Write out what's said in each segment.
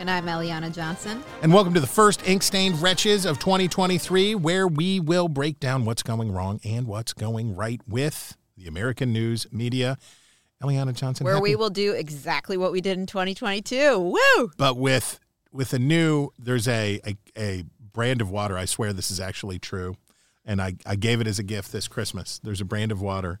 And I'm Eliana Johnson. And welcome to the first Ink Stained Wretches of 2023, where we will break down what's going wrong and what's going right with the American news media. Eliana Johnson. Where happy- we will do exactly what we did in 2022. Woo! but with with a new there's a, a a brand of water i swear this is actually true and i i gave it as a gift this christmas there's a brand of water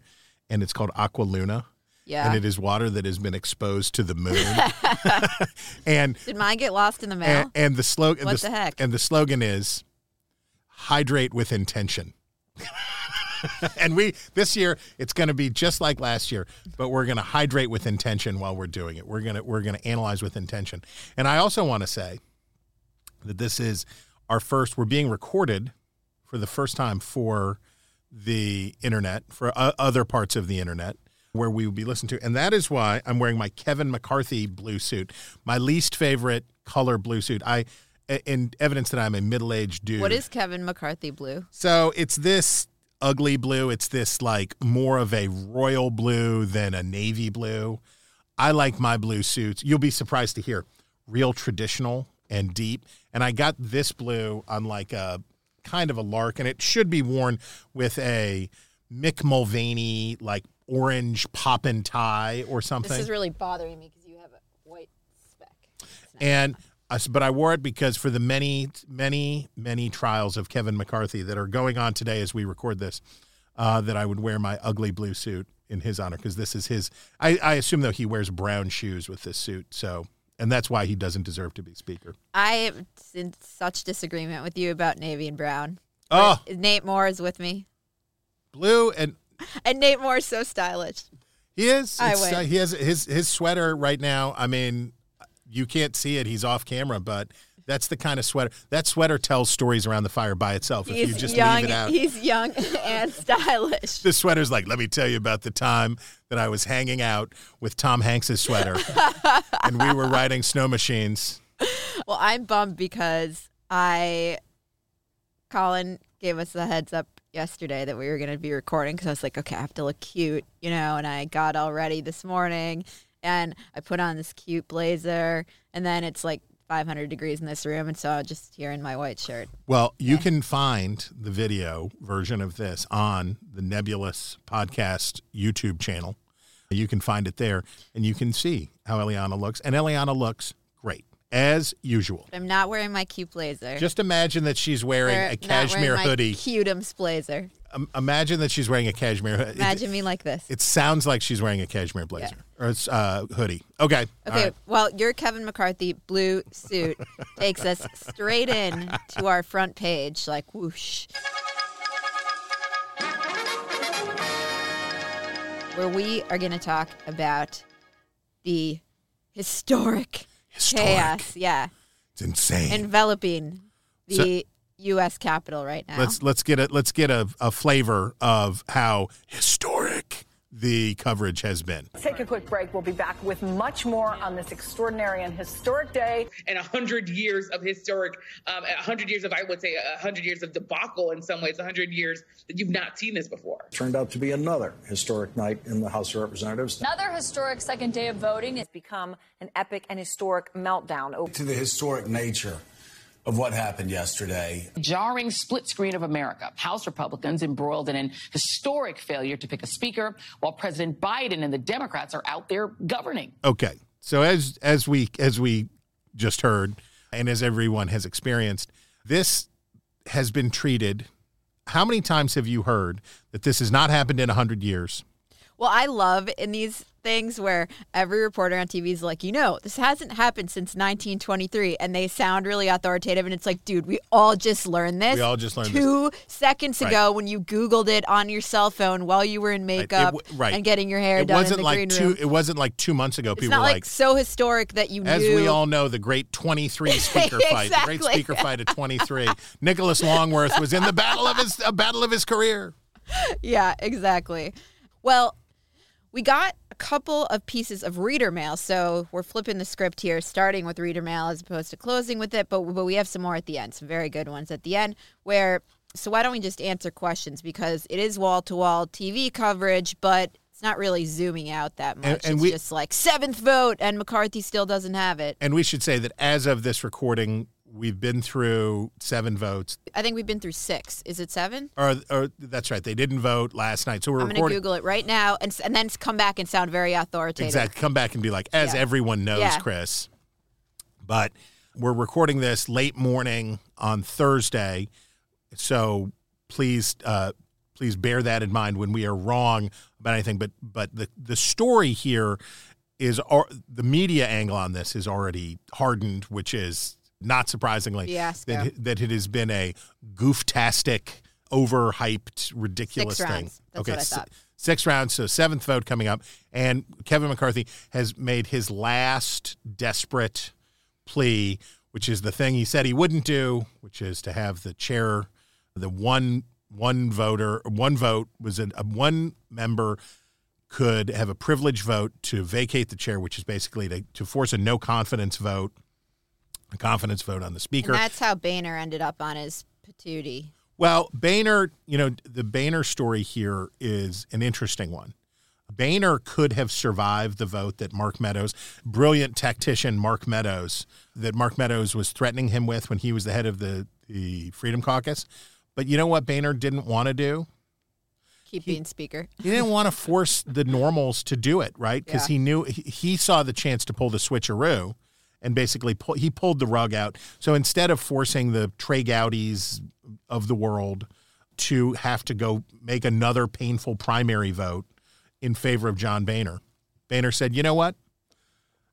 and it's called aqua luna Yeah. and it is water that has been exposed to the moon and Did mine get lost in the mail? and, and the slogan What the heck? and the slogan is hydrate with intention and we this year it's going to be just like last year but we're going to hydrate with intention while we're doing it we're going to we're going to analyze with intention and i also want to say that this is our first we're being recorded for the first time for the internet for o- other parts of the internet where we would be listened to and that is why i'm wearing my kevin mccarthy blue suit my least favorite color blue suit i in evidence that i'm a middle-aged dude what is Kevin McCarthy blue? so it's this ugly blue. It's this like more of a royal blue than a navy blue. I like my blue suits. You'll be surprised to hear real traditional and deep. And I got this blue on like a kind of a lark, and it should be worn with a Mick Mulvaney like orange poppin tie or something. This is really bothering me because you have a white speck. and I s- but I wore it because for the many, many, many trials of Kevin McCarthy that are going on today as we record this, uh, that I would wear my ugly blue suit in his honor because this is his. I, I assume though he wears brown shoes with this suit, so and that's why he doesn't deserve to be speaker. I am in such disagreement with you about navy and brown. Oh, Nate Moore is with me. Blue and And Nate Moore is so stylish. he is. I It's, win. uh, he has his his sweater right now. I mean, you can't see it. He's off camera, but. That's the kind of sweater. That sweater tells stories around the fire by itself. if you just young. leave it out. He's young and stylish. this sweater's like, let me tell you about the time that I was hanging out with Tom Hanks's sweater and we were riding snow machines. Well, I'm bummed because I, Colin gave us the heads up yesterday that we were going to be recording because I was like, okay, I have to look cute, you know, and I got all ready this morning and I put on this cute blazer and then it's like 500 degrees in this room and so I'm just here in my white shirt. Well, you can find the video version of this on the Nebulous Podcast YouTube channel. You can find it there and you can see how Eliana looks. And Eliana looks great, as usual. I'm not wearing my cute blazer. Just imagine that she's wearing Wear- a not cashmere wearing my hoodie. Cuteums blazer. Um, imagine that she's wearing a cashmere hoodie. Imagine me like this. It sounds like she's wearing a cashmere blazer or it's uh, hoodie. Okay. Okay, right. well, your Kevin McCarthy blue suit takes us straight in to our front page, like whoosh. Where we are going to talk about the historic, Historic. chaos, yeah, It's insane. enveloping the U.S. Capitol right now. let's let's get a let's get a, a flavor of how historic the coverage has been. Take a quick break. We'll be back with much more on this extraordinary and historic day. and a hundred years of historic, um, a hundred years of, I would say, a hundred years of debacle in some ways, a hundred years that you've not seen this before. Turned out to be another historic night in the House of Representatives. Another historic second day of voting. It's become an epic and historic meltdown. To the historic nature of what happened yesterday. Jarring split screen of America. House Republicans embroiled in an historic failure to pick a speaker, while President Biden and the Democrats are out there governing. Okay. So as as we as we just heard and as everyone has experienced, this has been treated how many times have you heard that this has not happened in 100 years? Well, I love in these things where every reporter on TV is like, you know, this hasn't happened since 1923, and they sound really authoritative, and it's like, dude, we all just learned this. We all just learned two seconds Right. ago when you Googled it on your cell phone while you were in makeup w- right. and getting your hair It done wasn't like two. It wasn't like two months ago. It's people not were like, like, so historic that you as knew. we all know, the great 23 speaker fight, the great speaker fight at 23. Nicholas Longworth was in the battle of his a battle of his career. yeah, exactly. Well, we got couple of pieces of reader mail, so we're flipping the script here, starting with reader mail as opposed to closing with it. But but we have some more at the end, some very good ones at the end. Where so why don't we just answer questions because it is wall to wall TV coverage, but it's not really zooming out that much. And- and it's we- just like seventh vote, and McCarthy still doesn't have it. And we should say that as of this recording, we've been through seven votes. I think we've been through six. Is it seven? Or, or that's right, they didn't vote last night, so we're I'm going to. Google it right now and, and then come back and sound very authoritative. Exactly. Come back and be like, as Yeah. everyone knows, Yeah. Chris. But we're recording this late morning on Thursday, so please, uh, please bear that in mind when we are wrong about anything. But but the the story here is the media angle on this is already hardened, which is not surprisingly Fiasco. that that it has been a gooftastic, overhyped, ridiculous Six thing. okay, what I thought. six rounds, so seventh vote coming up, and Kevin McCarthy has made his last desperate plea, which is the thing he said he wouldn't do, which is to have the chair, the one one voter, one vote was a, a one member could have a privilege vote to vacate the chair, which is basically to, to force a no confidence vote, a confidence vote on the speaker. And that's how Boehner ended up on his patootie. Well, Boehner, you know, the Boehner story here is an interesting one. Boehner could have survived the vote that Mark Meadows, brilliant tactician Mark Meadows, that Mark Meadows was threatening him with when he was the head of the, the Freedom Caucus. But you know what Boehner didn't want to do? Keep being speaker. He didn't want to force the normals to do it, right? Because Yeah. he knew he, he saw the chance to pull the switcheroo and basically pull, he pulled the rug out. So instead of forcing the Trey Gowdies of the world to have to go make another painful primary vote in favor of John Boehner, Boehner said, you know what?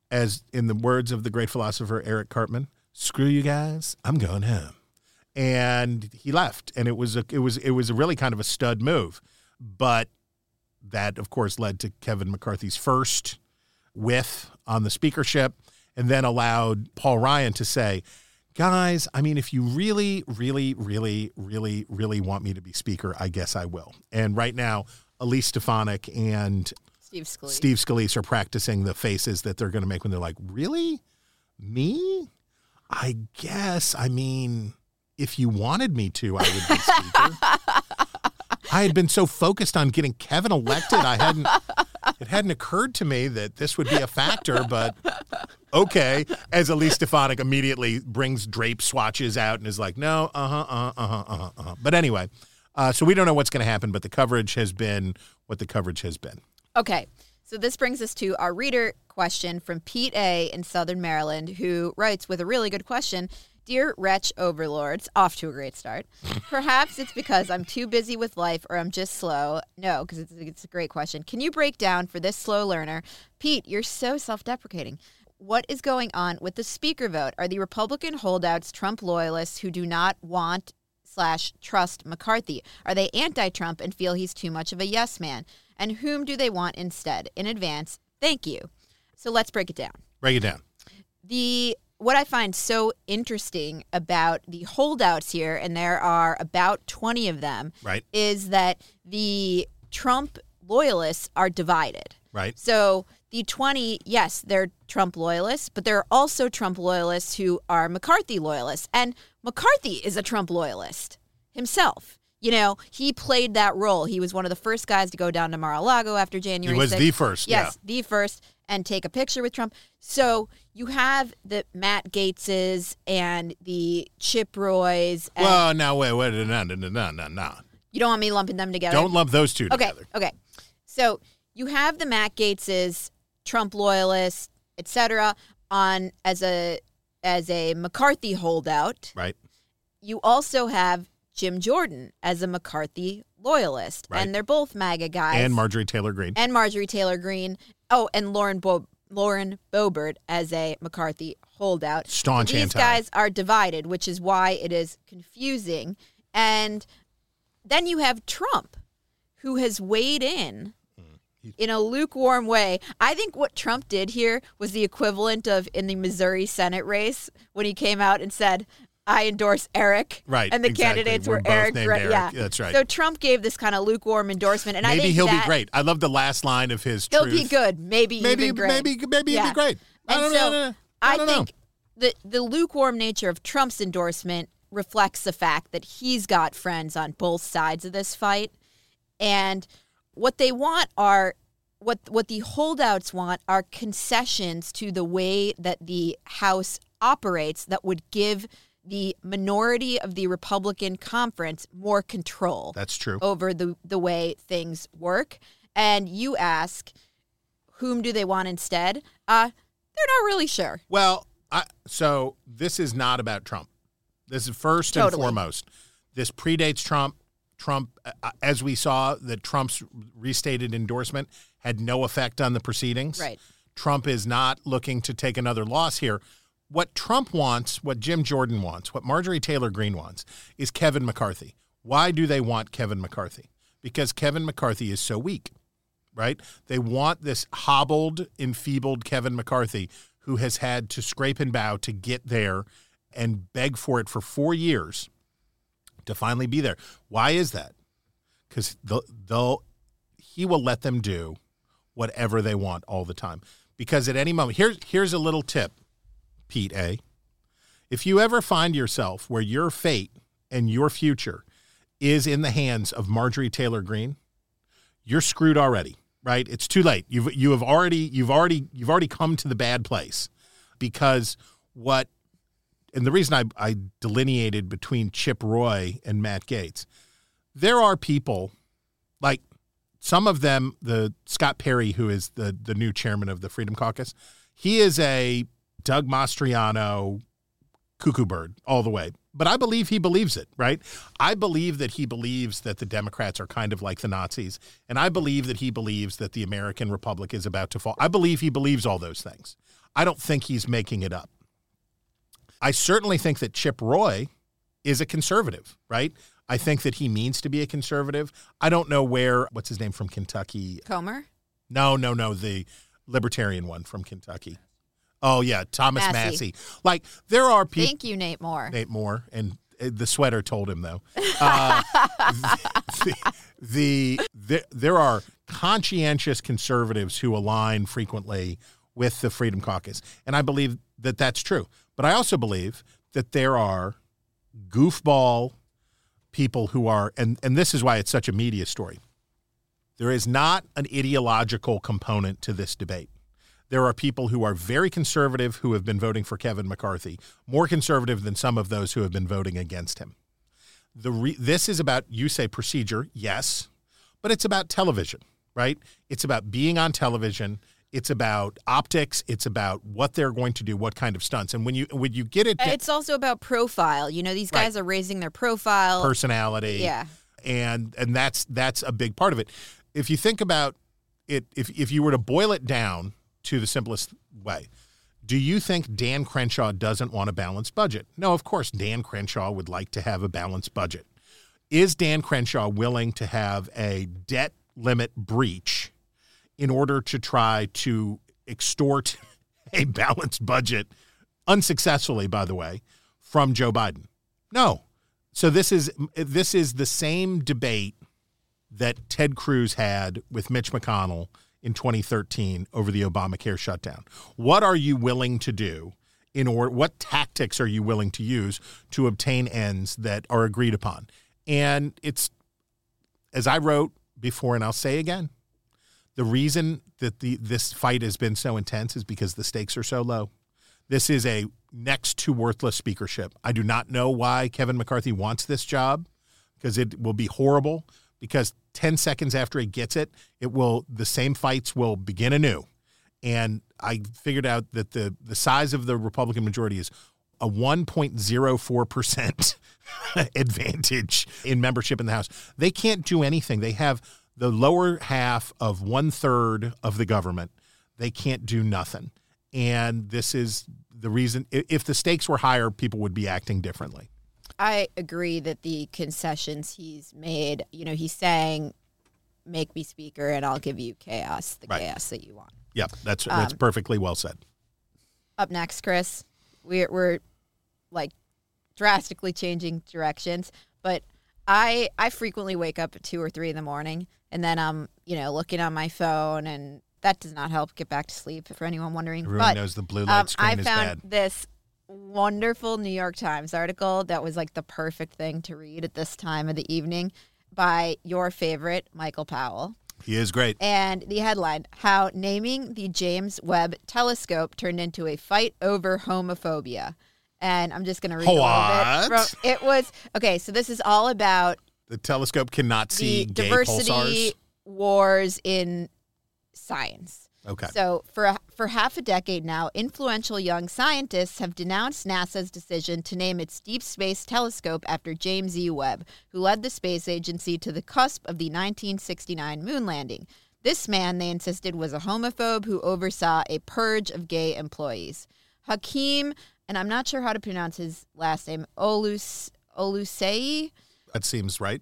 As in the words of the great philosopher Eric Cartman, screw you guys, I'm going home and he left and it was a it was it was a really kind of a stud move but that of course led to Kevin McCarthy's first whiff on the speakership and then allowed Paul Ryan to say guys I mean if you really really really really really want me to be speaker I guess I will and right now Elise Stefanik and Steve Scalise. Steve Scalise are practicing the faces that they're going to make when they're like really me I guess I mean if you wanted me to, I would be speaker. I had been so focused on getting Kevin elected, I hadn't. It hadn't occurred to me that this would be a factor, but okay. As Elise Stefanik immediately brings drape swatches out and is like, "No, uh huh, uh huh, uh huh, uh huh." Uh-huh. But anyway, uh, so we don't know what's going to happen, but the coverage has been what the coverage has been. Okay. So this brings us to our reader question from Pete A. in Southern Maryland, who writes with a really good question. Dear Wretch Overlords, off to a great start. Perhaps it's because I'm too busy with life or I'm just slow. No, because it's, it's a great question. Can you break down for this slow learner? Pete, you're so self deprecating. What is going on with the speaker vote? Are the Republican holdouts Trump loyalists who do not want slash trust McCarthy? Are they anti-Trump and feel he's too much of a yes man? And whom do they want instead? In advance, thank you. So let's break it down. Break it down. The what I find so interesting about the holdouts here, and there are about 20 of them, Right. is that the Trump loyalists are divided. Right. So the 20, yes, they're Trump loyalists, but there are also Trump loyalists who are McCarthy loyalists. And McCarthy is a Trump loyalist himself. You know, he played that role. He was one of the first guys to go down to Mar-a-Lago after January. He was 6th. the first, Yes, the first, and take a picture with Trump. So you have the Matt Gaetzes and the Chip Roys. And Well, now wait, wait, no, no, no, no, no, no. you don't want me lumping them together. Don't lump those two Okay, together. okay. So you have the Matt Gaetzes, Trump loyalists, etc., on as a as a McCarthy holdout. Right. You also have Jim Jordan as a McCarthy loyalist, Right. and they're both MAGA guys. and Marjorie Taylor Greene. and Marjorie Taylor Greene. Oh, and Lauren Bo- Lauren Boebert as a McCarthy holdout. Staunch These anti. guys are divided, which is why it is confusing. And then you have Trump, who has weighed in mm. in a lukewarm way. I think what Trump did here was the equivalent of in the Missouri Senate race when he came out and said, I endorse Eric. Right, And the exactly. candidates We're Eric. Gre- Eric. Yeah. That's right. So Trump gave this kind of lukewarm endorsement. And I maybe think he'll that be great. I love the last line of his. He'll truth. be good. Maybe Maybe, maybe, maybe he'll be great. I And don't so know. I I don't know. think the the lukewarm nature of Trump's endorsement reflects the fact that he's got friends on both sides of this fight, and what they want are what what the holdouts want are concessions to the way that the House operates that would give the minority of the Republican conference more control That's true. over the the way things work. And you ask, whom do they want instead? Uh, they're not really sure. Well, I, so this is not about Trump. This is first and foremost. This predates Trump. Trump, uh, as we saw, that Trump's restated endorsement had no effect on the proceedings. Right. Trump is not looking to take another loss here. What Trump wants, what Jim Jordan wants, what Marjorie Taylor Greene wants, is Kevin McCarthy. Why do they want Kevin McCarthy? Because Kevin McCarthy is so weak right? They want this hobbled, enfeebled Kevin McCarthy who has had to scrape and bow to get there and beg for it for four years to finally be there. Why is that? Because they'll, they'll he will let them do whatever they want all the time. Because at any moment, here's here's a little tip, Pete A. If you ever find yourself where your fate and your future is in the hands of Marjorie Taylor Greene, you're screwed already, right? It's too late. You've you have already you've already you've already come to the bad place because what and the reason I, I delineated between Chip Roy and Matt Gaetz, there are people like some of them, the Scott Perry, who is the the new chairman of the Freedom Caucus, he is a Doug Mastriano cuckoo bird all the way. But I believe he believes it, right? I believe that he believes that the Democrats are kind of like the Nazis. And I believe that he believes that the American Republic is about to fall. I believe he believes all those things. I don't think he's making it up. I certainly think that Chip Roy is a conservative, right? I think that he means to be a conservative. I don't know where, what's his name from Kentucky? Comer? No, no, no, the libertarian one from Kentucky. Oh, yeah, Thomas Massie. Massie. Like, there are people. Thank you, Nate Moore. Nate Moore, and uh, the sweater told him though. Uh, the, the, the there are conscientious conservatives who align frequently with the Freedom Caucus, and I believe that that's true. But I also believe that there are goofball people who are, and and this is why it's such a media story. There is not an ideological component to this debate. There are people who are very conservative who have been voting for Kevin McCarthy, more conservative than some of those who have been voting against him. The re- this is about you say procedure, yes, but it's about television, right? It's about being on television. It's about optics. It's about what they're going to do, what kind of stunts. And when you when you get it, It's also about profile. You know, these guys Right. are raising their profile. personality, Yeah. and and that's that's a big part of it. If you think about it, if if you were to boil it down to the simplest way, do you think Dan Crenshaw doesn't want a balanced budget? No, of course Dan Crenshaw would like to have a balanced budget. Is Dan Crenshaw willing to have a debt limit breach in order to try to extort a balanced budget unsuccessfully by the way from Joe Biden? No. So this is this is the same debate that Ted Cruz had with Mitch McConnell in 2013 over the Obamacare shutdown. What are you willing to do in order what tactics are you willing to use to obtain ends that are agreed upon? And it's as I wrote before and I'll say again, the reason that the this fight has been so intense is because the stakes are so low. This is a next to worthless speakership. I do not know why Kevin McCarthy wants this job because it will be horrible because 10 seconds after he gets it, it will the same fights will begin anew. And I figured out that the the size of the Republican majority is a 1.04% advantage in membership in the House. They can't do anything. They have the lower half of one third of the government. They can't do nothing. And this is the reason. If the stakes were higher, people would be acting differently. I agree that the concessions he's made, you know, he's saying, make me speaker and I'll give you chaos, the Right. chaos that you want. Yep, that's that's Um, perfectly well said. Up next, Chris, we're, we're like drastically changing directions, but I I frequently wake up at two or three in the morning and then I'm, you know, looking on my phone and that does not help get back to sleep for anyone wondering. Everyone but, knows the blue light um, screen I is found bad. this wonderful New York Times article that was like the perfect thing to read at this time of the evening by your favorite, Michael Powell. He is great. And the headline How Naming the James Webb Telescope Turned into a Fight Over Homophobia. And I'm just going to read a little bit. From, it was okay, so this is all about The telescope cannot see diversity pulsars. wars in science. Okay. So for for half a decade now, influential young scientists have denounced NASA's decision to name its Deep Space Telescope after James E. Webb, who led the space agency to the cusp of the 1969 moon landing. This man, they insisted, was a homophobe who oversaw a purge of gay employees. Hakeem, and I'm not sure how to pronounce his last name, Olus Oluseyi. That seems right.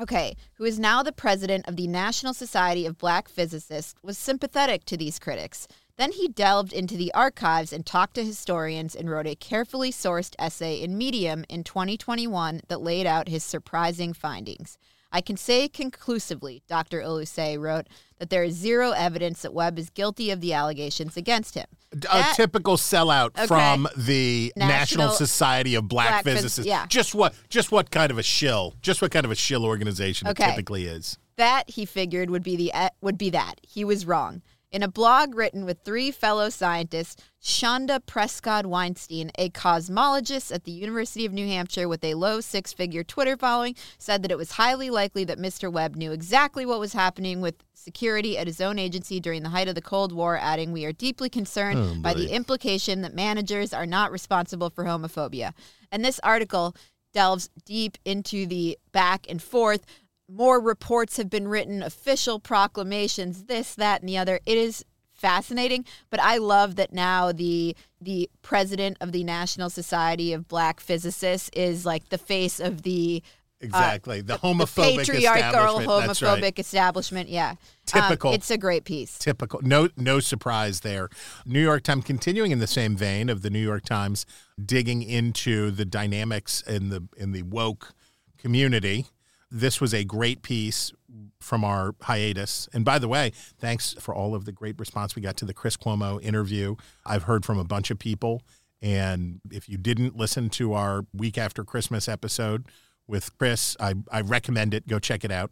Okay, who is now the president of the National Society of Black Physicists, was sympathetic to these critics. Then he delved into the archives and talked to historians and wrote a carefully sourced essay in Medium in 2021 that laid out his surprising findings. I can say conclusively, Dr. Oluseyi wrote, that there is zero evidence that Webb is guilty of the allegations against him. a That- typical sellout Okay. from the National, National Society of Black, Black Phys- Physicists. yeah. Just what just what kind of a shill? Just what kind of a shill organization Okay. it typically is. That he figured would be the would be that. He was wrong. In a blog written with three fellow scientists, Chanda Prescod Weinstein, a cosmologist at the University of New Hampshire with a low six-figure Twitter following, said that it was highly likely that Mr. Webb knew exactly what was happening with security at his own agency during the height of the Cold War, adding, "We are deeply concerned Oh, by the implication that managers are not responsible for homophobia." And this article delves deep into the back and forth more reports have been written, official proclamations, this, that, and the other. It is fascinating, but I love that now the the president of the National Society of Black Physicists is like the face of the uh, Exactly. The homophobic patriarchal establishment. Homophobic right. establishment. Yeah, Um, Typical. it's a great piece. Typical. No, no surprise there. New York Times continuing in the same vein of the New York Times digging into the dynamics in the in the woke community. This was a great piece from our hiatus. And by the way, thanks for all of the great response we got to the Chris Cuomo interview. I've heard from a bunch of people. And if you didn't listen to our week after Christmas episode with Chris, I, I recommend it. Go check it out.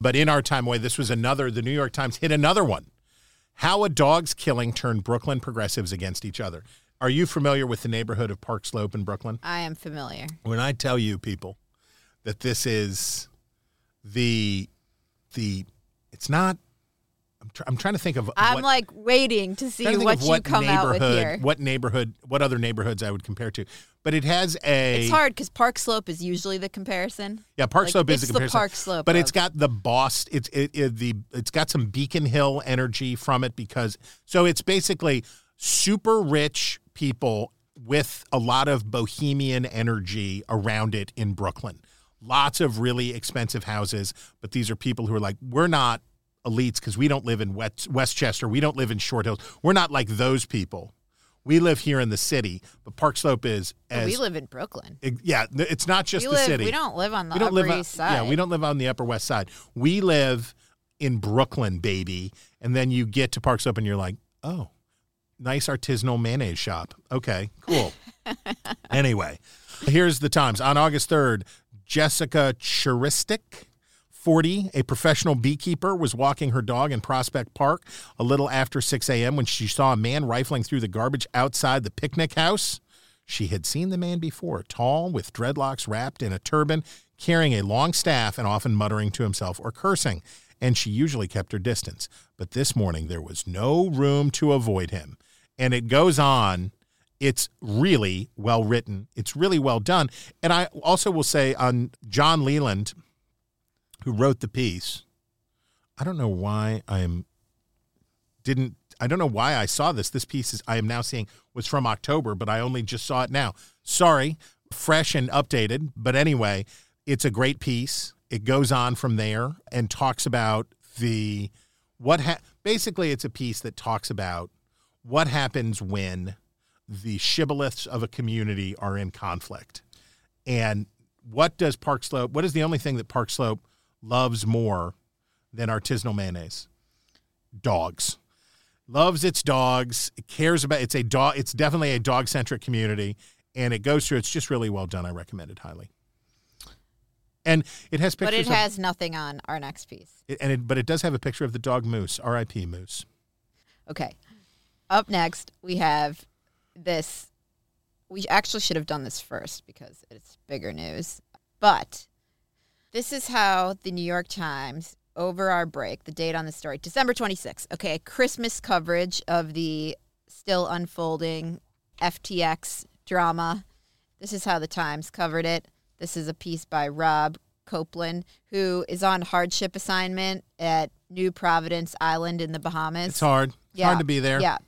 But in our time away, this was another, the New York Times hit another one. How a dog's killing turned Brooklyn progressives against each other. Are you familiar with the neighborhood of Park Slope in Brooklyn? I am familiar. When I tell you people that this is the the it's not I'm, tr- I'm trying to think of I'm what, like waiting to see to what you come out with here. What neighborhood, what other neighborhoods I would compare to. But it has a It's hard because Park Slope is usually the comparison. Yeah, Park Like, Slope is it's the comparison. Park Slope, but of- it's got the boss. It's it, it the it's got some Beacon Hill energy from it because so it's basically super rich people with a lot of bohemian energy around it in Brooklyn. Lots of really expensive houses, but these are people who are like we're not elites because we don't live in West, Westchester. We don't live in Short Hills. We're not like those people. We live here in the city, but Park Slope is as we live in Brooklyn. it- yeah, it's not just we the live, city. We don't live on the Upper live East Side. Yeah, we don't live on the Upper West Side. We live in Brooklyn, baby. And then you get to Park Slope and you're like, oh, nice artisanal mayonnaise shop. Okay, cool. anyway, here's the times. On August 3rd, Jessica Churistic, 40, a professional beekeeper, was walking her dog in Prospect Park a little after 6 a.m. when she saw a man rifling through the garbage outside the picnic house. She had seen the man before, tall, with dreadlocks wrapped in a turban, carrying a long staff and often muttering to himself or cursing, and she usually kept her distance. But this morning there was no room to avoid him. And it goes on It's really well written. It's really well done. And I also will say on John Leland, who wrote the piece, I don't know why I'm didn't I don't know why I saw this. This piece is I am now seeing was from October, but I only just saw it now. Sorry, fresh and updated. But anyway, it's a great piece. It goes on from there and talks about the what ha- basically it's a piece that talks about what happens when the shibboleths of a community are in conflict. And what does Park Slope what is the only thing that Park Slope loves more than artisanal mayonnaise? Dogs loves its dogs, it cares about it's a dog it's definitely a dog centric community and it goes through it's just really well done. I recommend it highly. And it has pictures But it of- has nothing on our next piece. it- and it, but it does have a picture of the dog Moose, R.I.P. Moose. Okay. Up next, we have this. We actually should have done this first because it's bigger news. But this is how the New York Times, over our break, the date on the story, December 26th. Okay. Christmas coverage of the still unfolding FTX drama. This is how the Times covered it. This is a piece by Rob Copeland, who is on hardship assignment at New Providence Island in the Bahamas. It's hard. It's hard to be there. Yeah.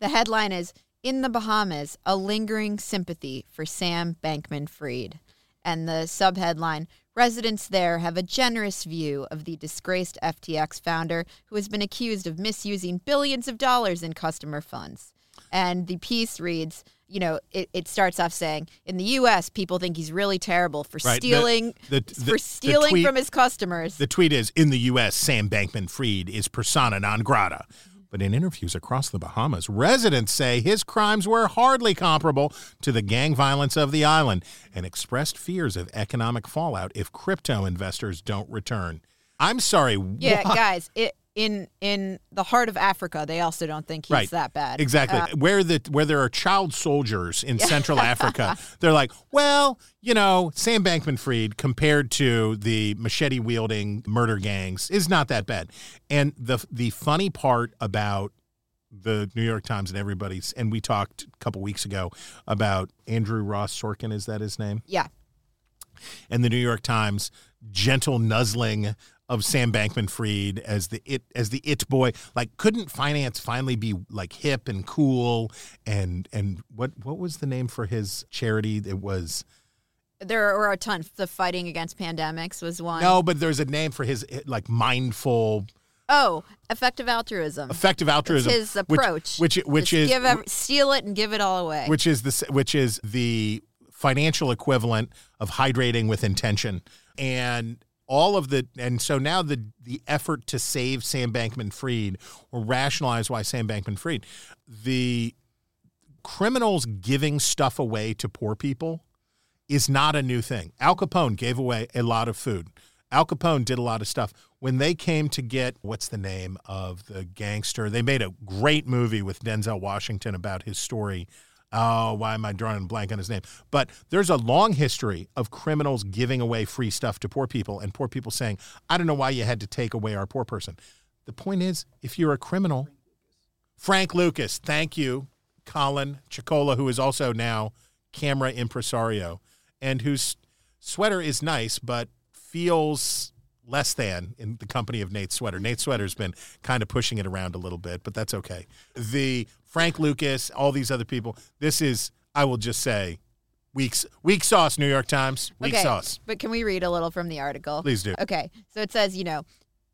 The headline is In the Bahamas, a lingering sympathy for Sam Bankman Fried. And the subheadline Residents there have a generous view of the disgraced FTX founder who has been accused of misusing billions of dollars in customer funds. And the piece reads, you know, it, it starts off saying, in the U.S., people think he's really terrible for Right. Stealing the- the- for stealing tweet- from his customers. The tweet is In the U.S., Sam Bankman Fried is persona non grata. But in interviews across the Bahamas, residents say his crimes were hardly comparable to the gang violence of the island and expressed fears of economic fallout if crypto investors don't return. I'm sorry. yeah, what? guys, it, in in the heart of Africa, they also don't think he's right. that bad. Exactly. Uh, where the where there are child soldiers in Central Africa, they're like, well, you know, Sam Bankman Fried compared to the machete wielding murder gangs is not that bad. And the the funny part about the New York Times and everybody's and we talked a couple weeks ago about Andrew Ross Sorkin, is that his name? yeah. And the New York Times gentle nuzzling of Sam Bankman Fried as the it as the it boy. Like, couldn't finance finally be like hip and cool and and what what was the name for his charity? It was There were a ton. The fighting against pandemics was one. no, but there's a name for his like mindful Oh, effective altruism. effective altruism. It's his approach. which which, Just is give ev- steal it and give it all away. which is the which is the financial equivalent of hydrating with intention and all of the and so now the the effort to save Sam Bankman Fried or rationalize why Sam Bankman Fried, the criminals giving stuff away to poor people is not a new thing. Al Capone gave away a lot of food. Al Capone did a lot of stuff. When they came to get what's the name of the gangster, they made a great movie with Denzel Washington about his story. Oh, why am I drawing blank on his name? But there's a long history of criminals giving away free stuff to poor people and poor people saying, I don't know why you had to take away our poor person. The point is, if you're a criminal, Frank Lucas, thank you, Colin Chicola, who is also now camera impresario and whose sweater is nice but feels less than in the company of Nate Sweater. Nate Sweater's been kind of pushing it around a little bit, but that's okay. The Frank Lucas, all these other people, this is, I will just say, weak, weak sauce, New York Times. Weak okay, sauce. But can we read a little from the article? Please do. Okay. So it says, you know,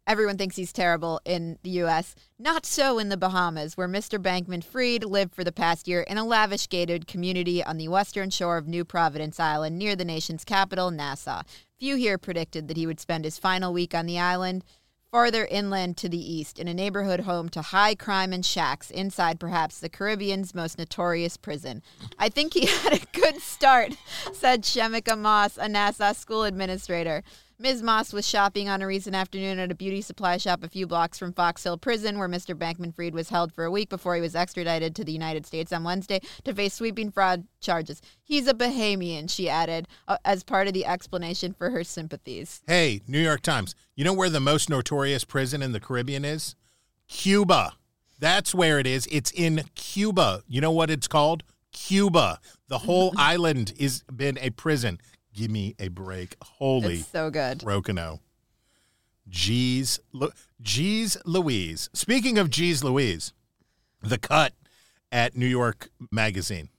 everyone thinks he's terrible in the U.S. Not so in the Bahamas, where Mr. Bankman Fried lived for the past year in a lavish gated community on the western shore of New Providence Island near the nation's capital, Nassau. Few here predicted that he would spend his final week on the island. Farther inland to the east, in a neighborhood home to high crime and shacks inside perhaps the Caribbean's most notorious prison. I think he had a good start, said Shemika Moss, a Nassau school administrator. Ms. Moss was shopping on a recent afternoon at a beauty supply shop a few blocks from Fox Hill Prison, where Mr. Bankman Fried was held for a week before he was extradited to the United States on Wednesday to face sweeping fraud charges. He's a Bahamian, she added, uh, as part of the explanation for her sympathies. Hey, New York Times, you know where the most notorious prison in the Caribbean is? Cuba. That's where it is. It's in Cuba. You know what it's called? Cuba. The whole island is been a prison. Give me a break. Holy It's so good. Rokano. Jeez, Lu- Jeez Louise. Speaking of Jeez Louise, the cut at New York Magazine.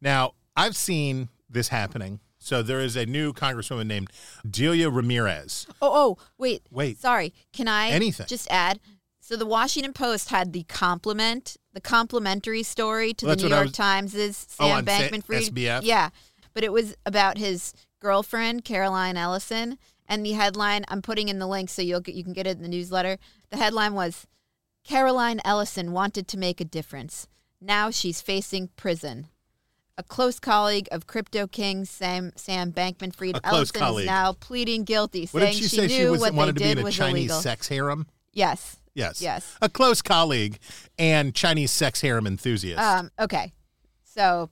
Now, I've seen this happening. So there is a new congresswoman named Delia Ramirez. Oh, oh, wait. Wait. Sorry. Can I Anything. just add? So the Washington Post had the compliment, the complimentary story to Well, the New York was- Times' Oh, Sam on Sa- Bankman-Fried. SBF? Yeah, but it was about his girlfriend Caroline Ellison, and the headline I'm putting in the link so you'll get, you can get it in the newsletter. The headline was Caroline Ellison wanted to make a difference. Now she's facing prison. A close colleague of crypto king Sam Sam Bankman-Fried Ellison colleague. is now pleading guilty, What saying did she say? knew She was, what wanted they to be did in a was Chinese illegal. sex harem. Yes. Yes. Yes. A close colleague and Chinese sex harem enthusiast. Um. Okay. So,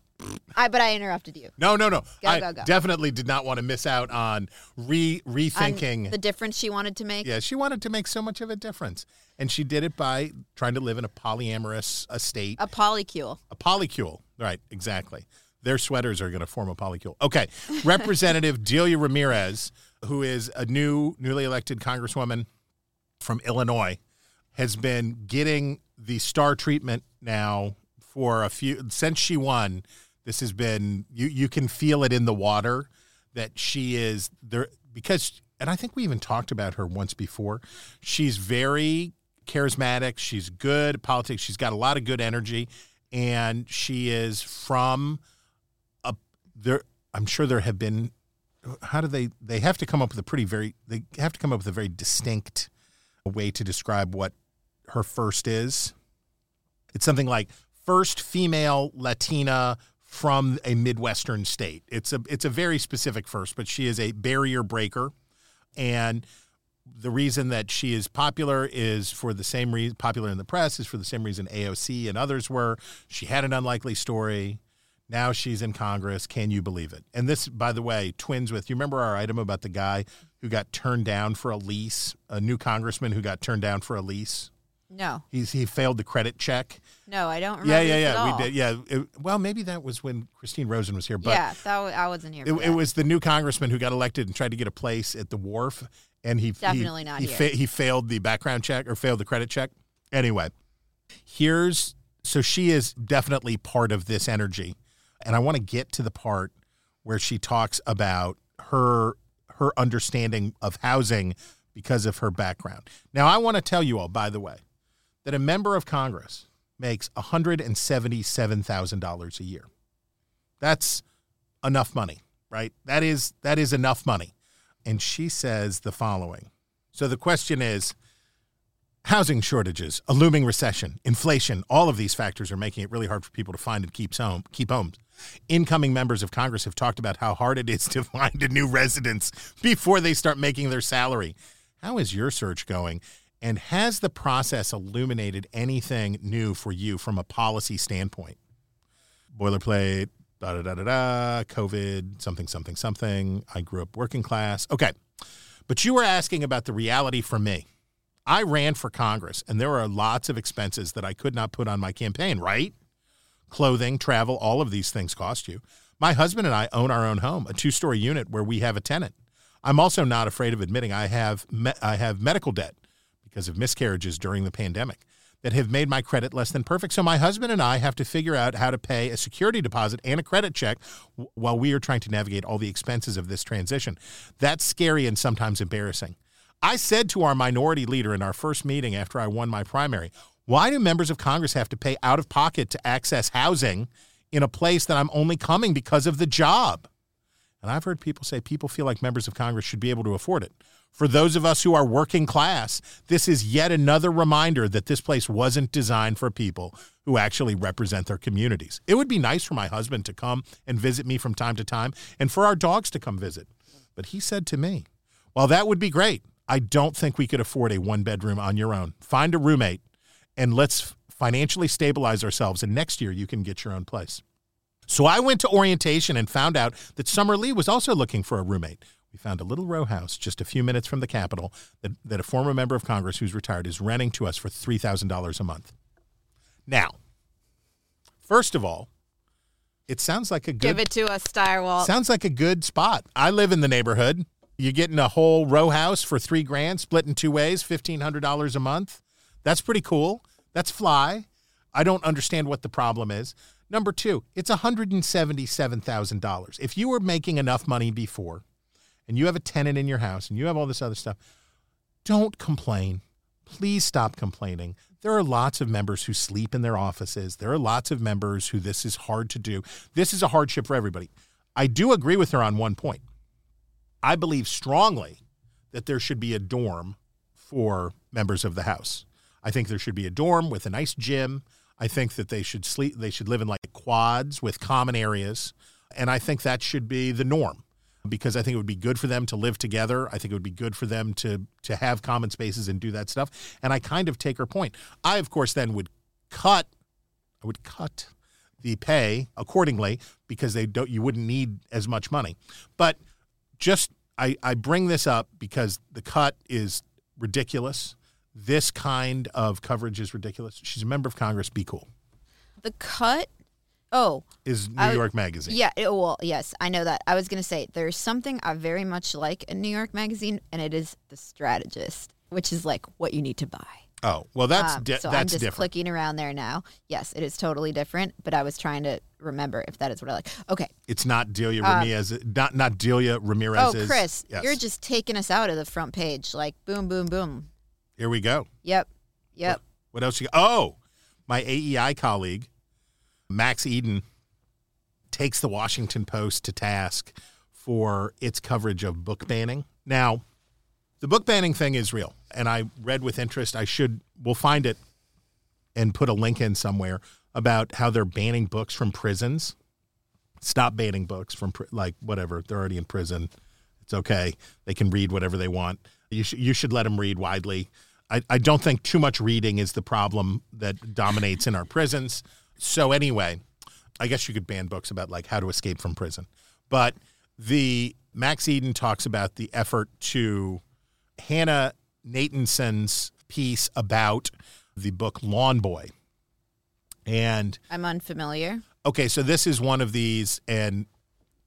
I but I interrupted you. no, no, no. Go, I go, go. definitely did not want to miss out on re On rethinking. the difference she wanted to make. yeah, she wanted to make so much of a difference, and she did it by trying to live in a polyamorous estate, A polycule. a polycule. Right, exactly. Their sweaters are going to form a polycule. Okay, Representative Delia Ramirez, who is a new, newly elected congresswoman from Illinois, has been getting the star treatment now for a few since she won. This has been you you can feel it in the water that she is there because and I think we even talked about her once before. She's very charismatic, she's good at politics, she's got a lot of good energy and she is from a there I'm sure there have been how do they they have to come up with a pretty very they have to come up with a very distinct way to describe what her first is. It's something like first female Latina from a Midwestern state. It's a it's a very specific first, but she is a barrier breaker. And the reason that she is popular is for the same reason popular in the press is for the same reason AOC and others were. She had an unlikely story. Now she's in Congress. Can you believe it? And this, by the way, twins with you remember our item about the guy who got turned down for a lease, a new congressman who got turned down for a lease. No. He's he failed the credit check. No, I don't remember. Yeah, yeah, yeah. We did. Yeah. It- well, maybe that was when Christine Rosen was here, but yeah, that I wasn't here. it, it was the new congressman who got elected and tried to get a place at the wharf, and he Definitely he, not he, here. fa- he failed the background check or failed the credit check. Anyway, here's so she is definitely part of this energy, and I want to get to the part where she talks about her her understanding of housing because of her background. Now, I want to tell you all, by the way, that a member of Congress makes $177,000 a year. That's enough money, right? That is that is enough money. And she says the following. So the question is housing shortages, a looming recession, inflation, all of these factors are making it really hard for people to find and keep home, keep homes. Incoming members of Congress have talked about how hard it is to find a new residence before they start making their salary. How is your search going? And has the process illuminated anything new for you from a policy standpoint? Boilerplate, da da da da da, COVID, something, something, something. I grew up working class. Okay. But you were asking about the reality for me. I ran for Congress, and there are lots of expenses that I could not put on my campaign, right? Clothing, travel, all of these things cost you. My husband and I own our own home, a two story unit where we have a tenant. I'm also not afraid of admitting I have me- I have medical debt because of miscarriages during the pandemic that have made my credit less than perfect. So my husband and I have to figure out how to pay a security deposit and a credit check while we are trying to navigate all the expenses of this transition. That's scary and sometimes embarrassing. I said to our minority leader in our first meeting after I won my primary, why do members of Congress have to pay out of pocket to access housing in a place that I'm only coming because of the job? And I've heard people say people feel like members of Congress should be able to afford it. For those of us who are working class, this is yet another reminder that this place wasn't designed for people who actually represent their communities. It would be nice for my husband to come and visit me from time to time and for our dogs to come visit. But he said to me, while that would be great, I don't think we could afford a one bedroom on your own. Find a roommate and let's financially stabilize ourselves. And next year, you can get your own place. So I went to orientation and found out that Summer Lee was also looking for a roommate. We found a little row house just a few minutes from the Capitol that, that a former member of Congress who's retired is renting to us for $3,000 a month. Now, first of all, It sounds like a good Give it to us, Stirewalt. Sounds like a good spot. I live in the neighborhood. You're getting a whole row house for three grand, split in two ways, fifteen hundred dollars a month. That's pretty cool. That's fly. I don't understand what the problem is. Number two, it's $177,000. If you were making enough money before and you have a tenant in your house and you have all this other stuff, don't complain. Please stop complaining. There are lots of members who sleep in their offices. There are lots of members who this is hard to do. This is a hardship for everybody. I do agree with her on one point. I believe strongly that there should be a dorm for members of the House. I think there should be a dorm with a nice gym. I think that they should sleep they should live in like quads with common areas. And I think that should be the norm because I think it would be good for them to live together. I think it would be good for them to to have common spaces and do that stuff. And I kind of take her point. I of course then would cut I would cut the pay accordingly because they don't you wouldn't need as much money. But just I, I bring this up because the cut is ridiculous. This kind of coverage is ridiculous. She's a member of Congress. Be cool. The cut. Oh, Is New I- York Magazine. Yeah, it, well, yes, I know that. I was going to say there's something I very much like in New York Magazine, and it is The Strategist, which is like what you need to buy. Oh well, that's Um, di- so I'm just different. clicking around there now. Yes, it is totally different, but I was trying to remember if that is what I like. Okay. It's not Delia Uh, Ramirez. Not not Delia Ramirez. oh, Chris, yes. you're just taking us out of the front page. Like boom, boom, boom. Here we go. Yep. Yep. What else you got? Oh, my AEI colleague, Max Eden, takes the Washington Post to task for its coverage of book banning. Now, the book banning thing is real, and I read with interest. I should, we'll find it and put a link in somewhere about how they're banning books from prisons. Stop banning books from, like, whatever. They're already in prison. It's okay. They can read whatever they want. You, sh- you should let them read widely. I, I don't think too much reading is the problem that dominates in our prisons. So, anyway, I guess you could ban books about like how to escape from prison. But the Max Eden talks about the effort to Hannah Natanson's piece about the book Lawn Boy. And I'm unfamiliar. Okay, so this is one of these, and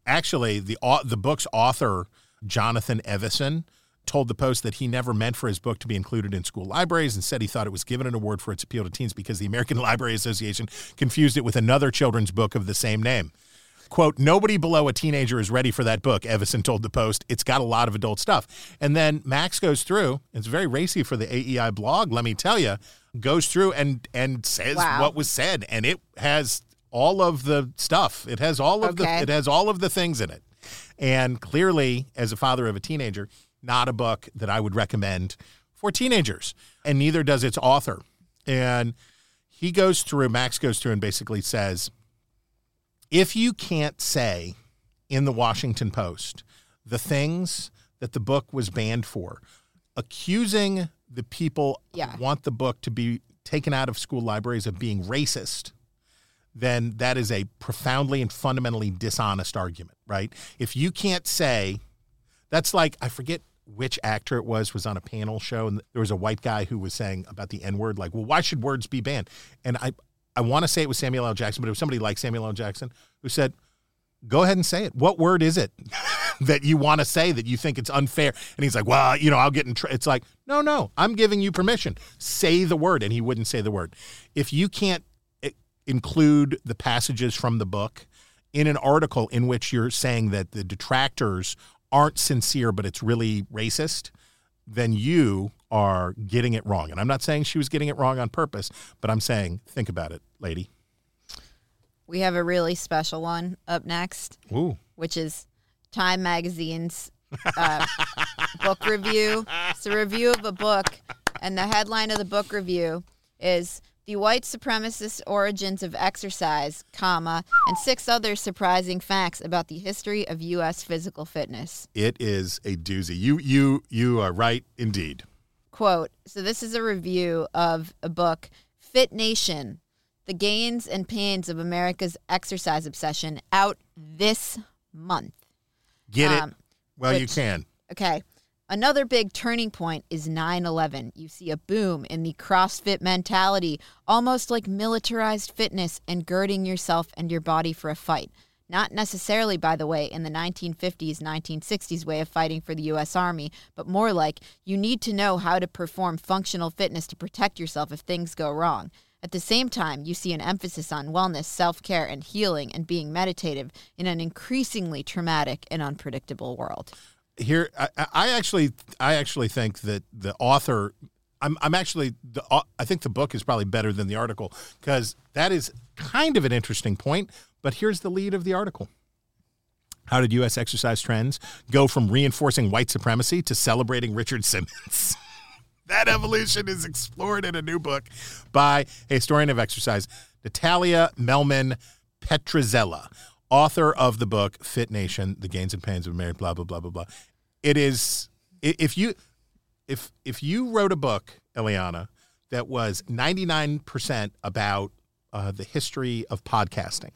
actually, the the book's author, Jonathan Evison, told the Post that he never meant for his book to be included in school libraries and said he thought it was given an award for its appeal to teens because the American Library Association confused it with another children's book of the same name. Quote, nobody below a teenager is ready for that book, Evison told the Post. It's got a lot of adult stuff. And then Max goes through, it's very racy for the AEI blog, let me tell you, goes through and and says Wow. what was said. And it has all of the stuff. It has all of Okay. the it has all of the things in it. And clearly, as a father of a teenager, not a book that I would recommend for teenagers. And neither does its author. And he goes through, Max goes through and basically says, if you can't say in the Washington Post the things that the book was banned for, accusing the people Yeah. who want the book to be taken out of school libraries of being racist, then that is a profoundly and fundamentally dishonest argument, right? If you can't say, that's like, I forget which actor it was, was on a panel show, and there was a white guy who was saying about the N word, like, well, why should words be banned? And I, I want to say it was Samuel L. Jackson, but it was somebody like Samuel L. Jackson who said, go ahead and say it. What word is it that you want to say that you think it's unfair? And he's like, well, you know, I'll get in. Tr-. It's like, no, no, I'm giving you permission. Say the word, and he wouldn't say the word. If you can't eh, include the passages from the book in an article in which you're saying that the detractors aren't sincere, but it's really racist, then you are getting it wrong. And I'm not saying she was getting it wrong on purpose, but I'm saying, think about it, lady. We have a really special one up next, Ooh. which is Time Magazine's uh, book review. It's a review of a book, and the headline of the book review is "The White Supremacist Origins of Exercise, comma, and six other surprising facts about the history of U.S. physical fitness." It is a doozy. You you you are right indeed. quote so this is a review of a book fit nation the gains and pains of america's exercise obsession out this month Get Um, it? Well, you can. okay Another big turning point is 9 11. You see a boom in the CrossFit mentality, almost like militarized fitness and girding yourself and your body for a fight. Not necessarily, by the way, in the 1950s, 1960s way of fighting for the U.S. Army, but more like you need to know how to perform functional fitness to protect yourself if things go wrong. At the same time, you see an emphasis on wellness, self care, and healing and being meditative in an increasingly traumatic and unpredictable world. Here, I, I actually, I actually think that the author, I'm, I'm actually, the, uh, I think the book is probably better than the article because that is kind of an interesting point. But here's the lead of the article. How did U.S. exercise trends go from reinforcing white supremacy to celebrating Richard Simmons? that evolution is explored in a new book by a historian of exercise, Natalia Mehlman Petrzela, author of the book Fit Nation: The Gains and Pains of Marriage. Blah blah blah blah blah. It is if you if if you wrote a book, Eliana, that was ninety nine percent about uh, the history of podcasting,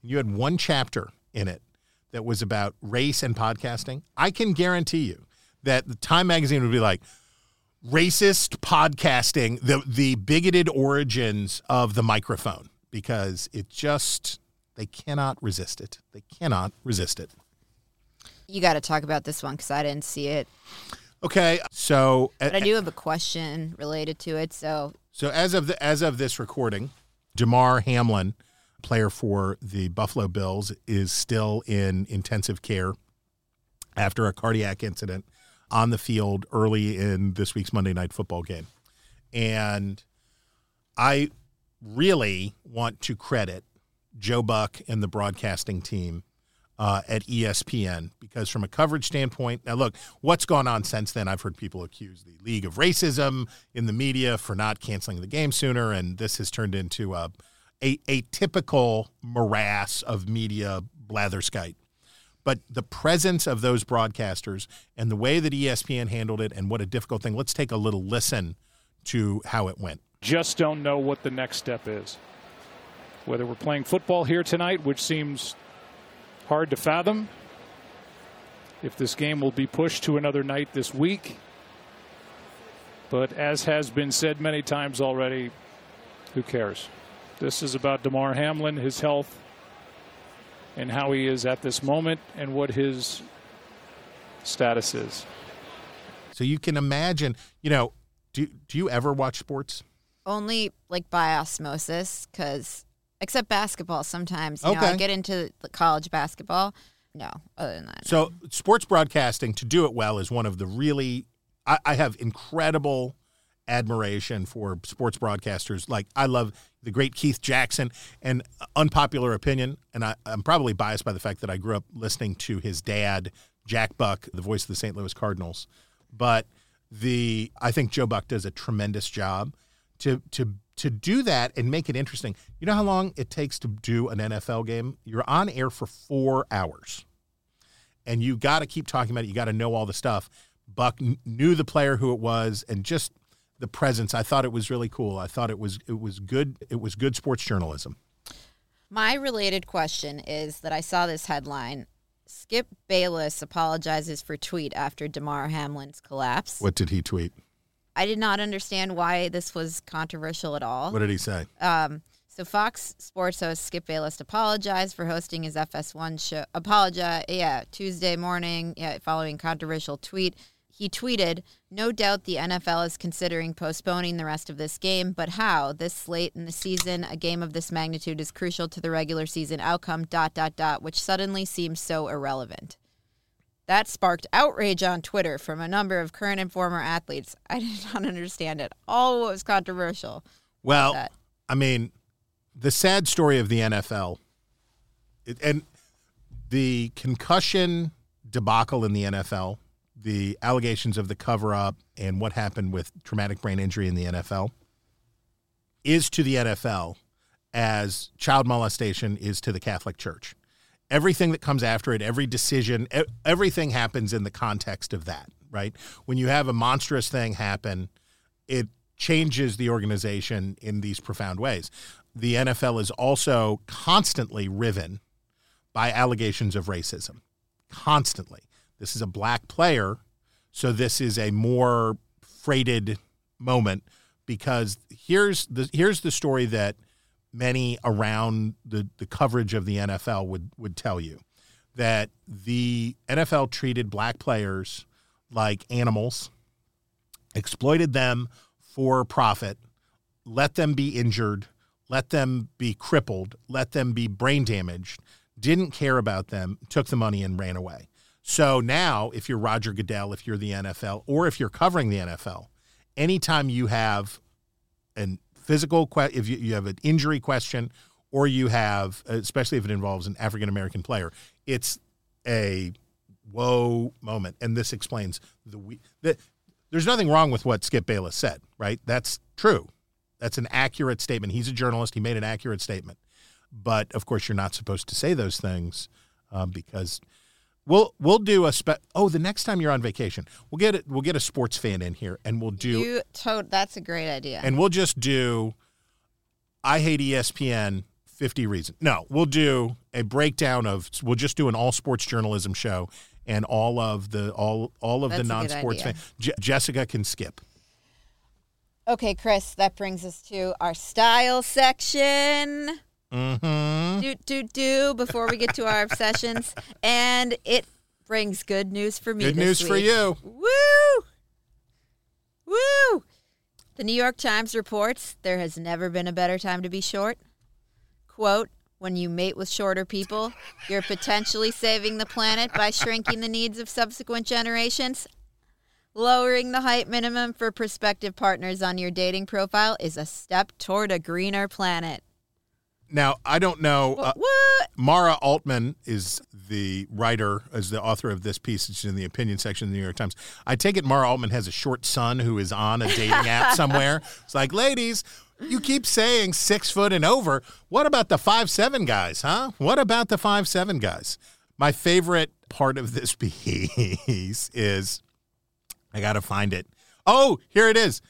you had one chapter in it that was about race and podcasting, I can guarantee you that the Time magazine would be like racist podcasting, the the bigoted origins of the microphone because it just they cannot resist it. They cannot resist it. You got to talk about this one because I didn't see it. Okay, so but I do have a question related to it. So, so as of the, as of this recording, Damar Hamlin, player for the Buffalo Bills, is still in intensive care after a cardiac incident on the field early in this week's Monday Night Football game, and I really want to credit Joe Buck and the broadcasting team uh, at ESPN because, from a coverage standpoint, now look, what's gone on since then? I've heard people accuse the league of racism in the media for not canceling the game sooner, and this has turned into a a, a typical morass of media blatherskite. But the presence of those broadcasters and the way that ESPN handled it, and what a difficult thing. Let's take a little listen to how it went. Just don't know what the next step is. Whether we're playing football here tonight, which seems hard to fathom. If this game will be pushed to another night this week. But as has been said many times already, who cares? This is about Damar Hamlin, his health, and how he is at this moment and what his status is. So you can imagine, you know, do, do you ever watch sports? Only like by osmosis, because except basketball sometimes. You okay. know, I get into college basketball. No, other than that. So no. sports broadcasting, to do it well, is one of the really. I, I have incredible admiration for sports broadcasters. Like I love the great Keith Jackson, and unpopular opinion, and I, I'm probably biased by the fact that I grew up listening to his dad, Jack Buck, the voice of the St. Louis Cardinals. But the I think Joe Buck does a tremendous job to to to do that and make it interesting. You know how long it takes to do an NFL game? You're on air for four hours, and you got to keep talking about it. You got to know all the stuff. Buck knew the player who it was, and just the presence. I thought it was really cool. I thought it was it was good. It was good sports journalism. My related question is that I saw this headline. Skip Bayless apologizes for tweet after Damar Hamlin's collapse. What did he tweet? I did not understand why this was controversial at all. What did he say? Um, so Fox Sports host Skip Bayless apologized for hosting his FS1 show. Apologize, yeah, Tuesday morning, yeah, following controversial tweet. He tweeted, "No doubt the NFL is considering postponing the rest of this game, but how? This late in the season, a game of this magnitude is crucial to the regular season outcome. Dot dot dot, which suddenly seems so irrelevant." That sparked outrage on Twitter from a number of current and former athletes. I did not understand at all what was controversial. Well, I mean, the sad story of the NFL and the concussion debacle in the NFL, the allegations of the cover up, and what happened with traumatic brain injury in the NFL is to the NFL as child molestation is to the Catholic Church everything that comes after it, every decision, everything happens in the context of that, right? When you have a monstrous thing happen, it changes the organization in these profound ways. The NFL is also constantly riven by allegations of racism. Constantly. This is a black player So this is a more freighted moment because here's the here's the story that many around the, the coverage of the NFL would would tell you that the NFL treated black players like animals, exploited them for profit, let them be injured, let them be crippled, let them be brain damaged, didn't care about them, took the money and ran away. So now, if you're Roger Goodell, if you're the NFL, or if you're covering the NFL, anytime you have an physical, que- if you, you have an injury question, or you have, especially if it involves an African American player, it's a whoa moment. And this explains the, the there's nothing wrong with what Skip Bayless said, right? That's true. That's an accurate statement. He's a journalist. He made an accurate statement. But of course, you're not supposed to say those things um, because we'll we'll do a spe- oh the next time you're on vacation we'll get it we'll get a sports fan in here and we'll do You to- that's a great idea. and we'll just do I hate ESPN 50 reasons. No, we'll do a breakdown of we'll just do an all sports journalism show and all of the all all of That's the non-sports idea. fan. Je- Jessica can skip. Okay, Chris, that brings us to our style section. Mhm. Do do do before we get to our obsessions, and it brings good news for me. Good news for you. Woo! Woo! The New York Times reports there has never been a better time to be short. Quote, when you mate with shorter people, you're potentially saving the planet by shrinking the needs of subsequent generations. Lowering the height minimum for prospective partners on your dating profile is a step toward a greener planet. Now, I don't know uh, What? Mara Altman is the writer, is the author of this piece. It's in the opinion section of the New York Times. I take it Mara Altman has a short son who is on a dating app somewhere. It's like, ladies, you keep saying six foot and over. What about the five seven guys, huh? What about the five seven guys? My favorite part of this piece is I got to find it. Oh, here it is.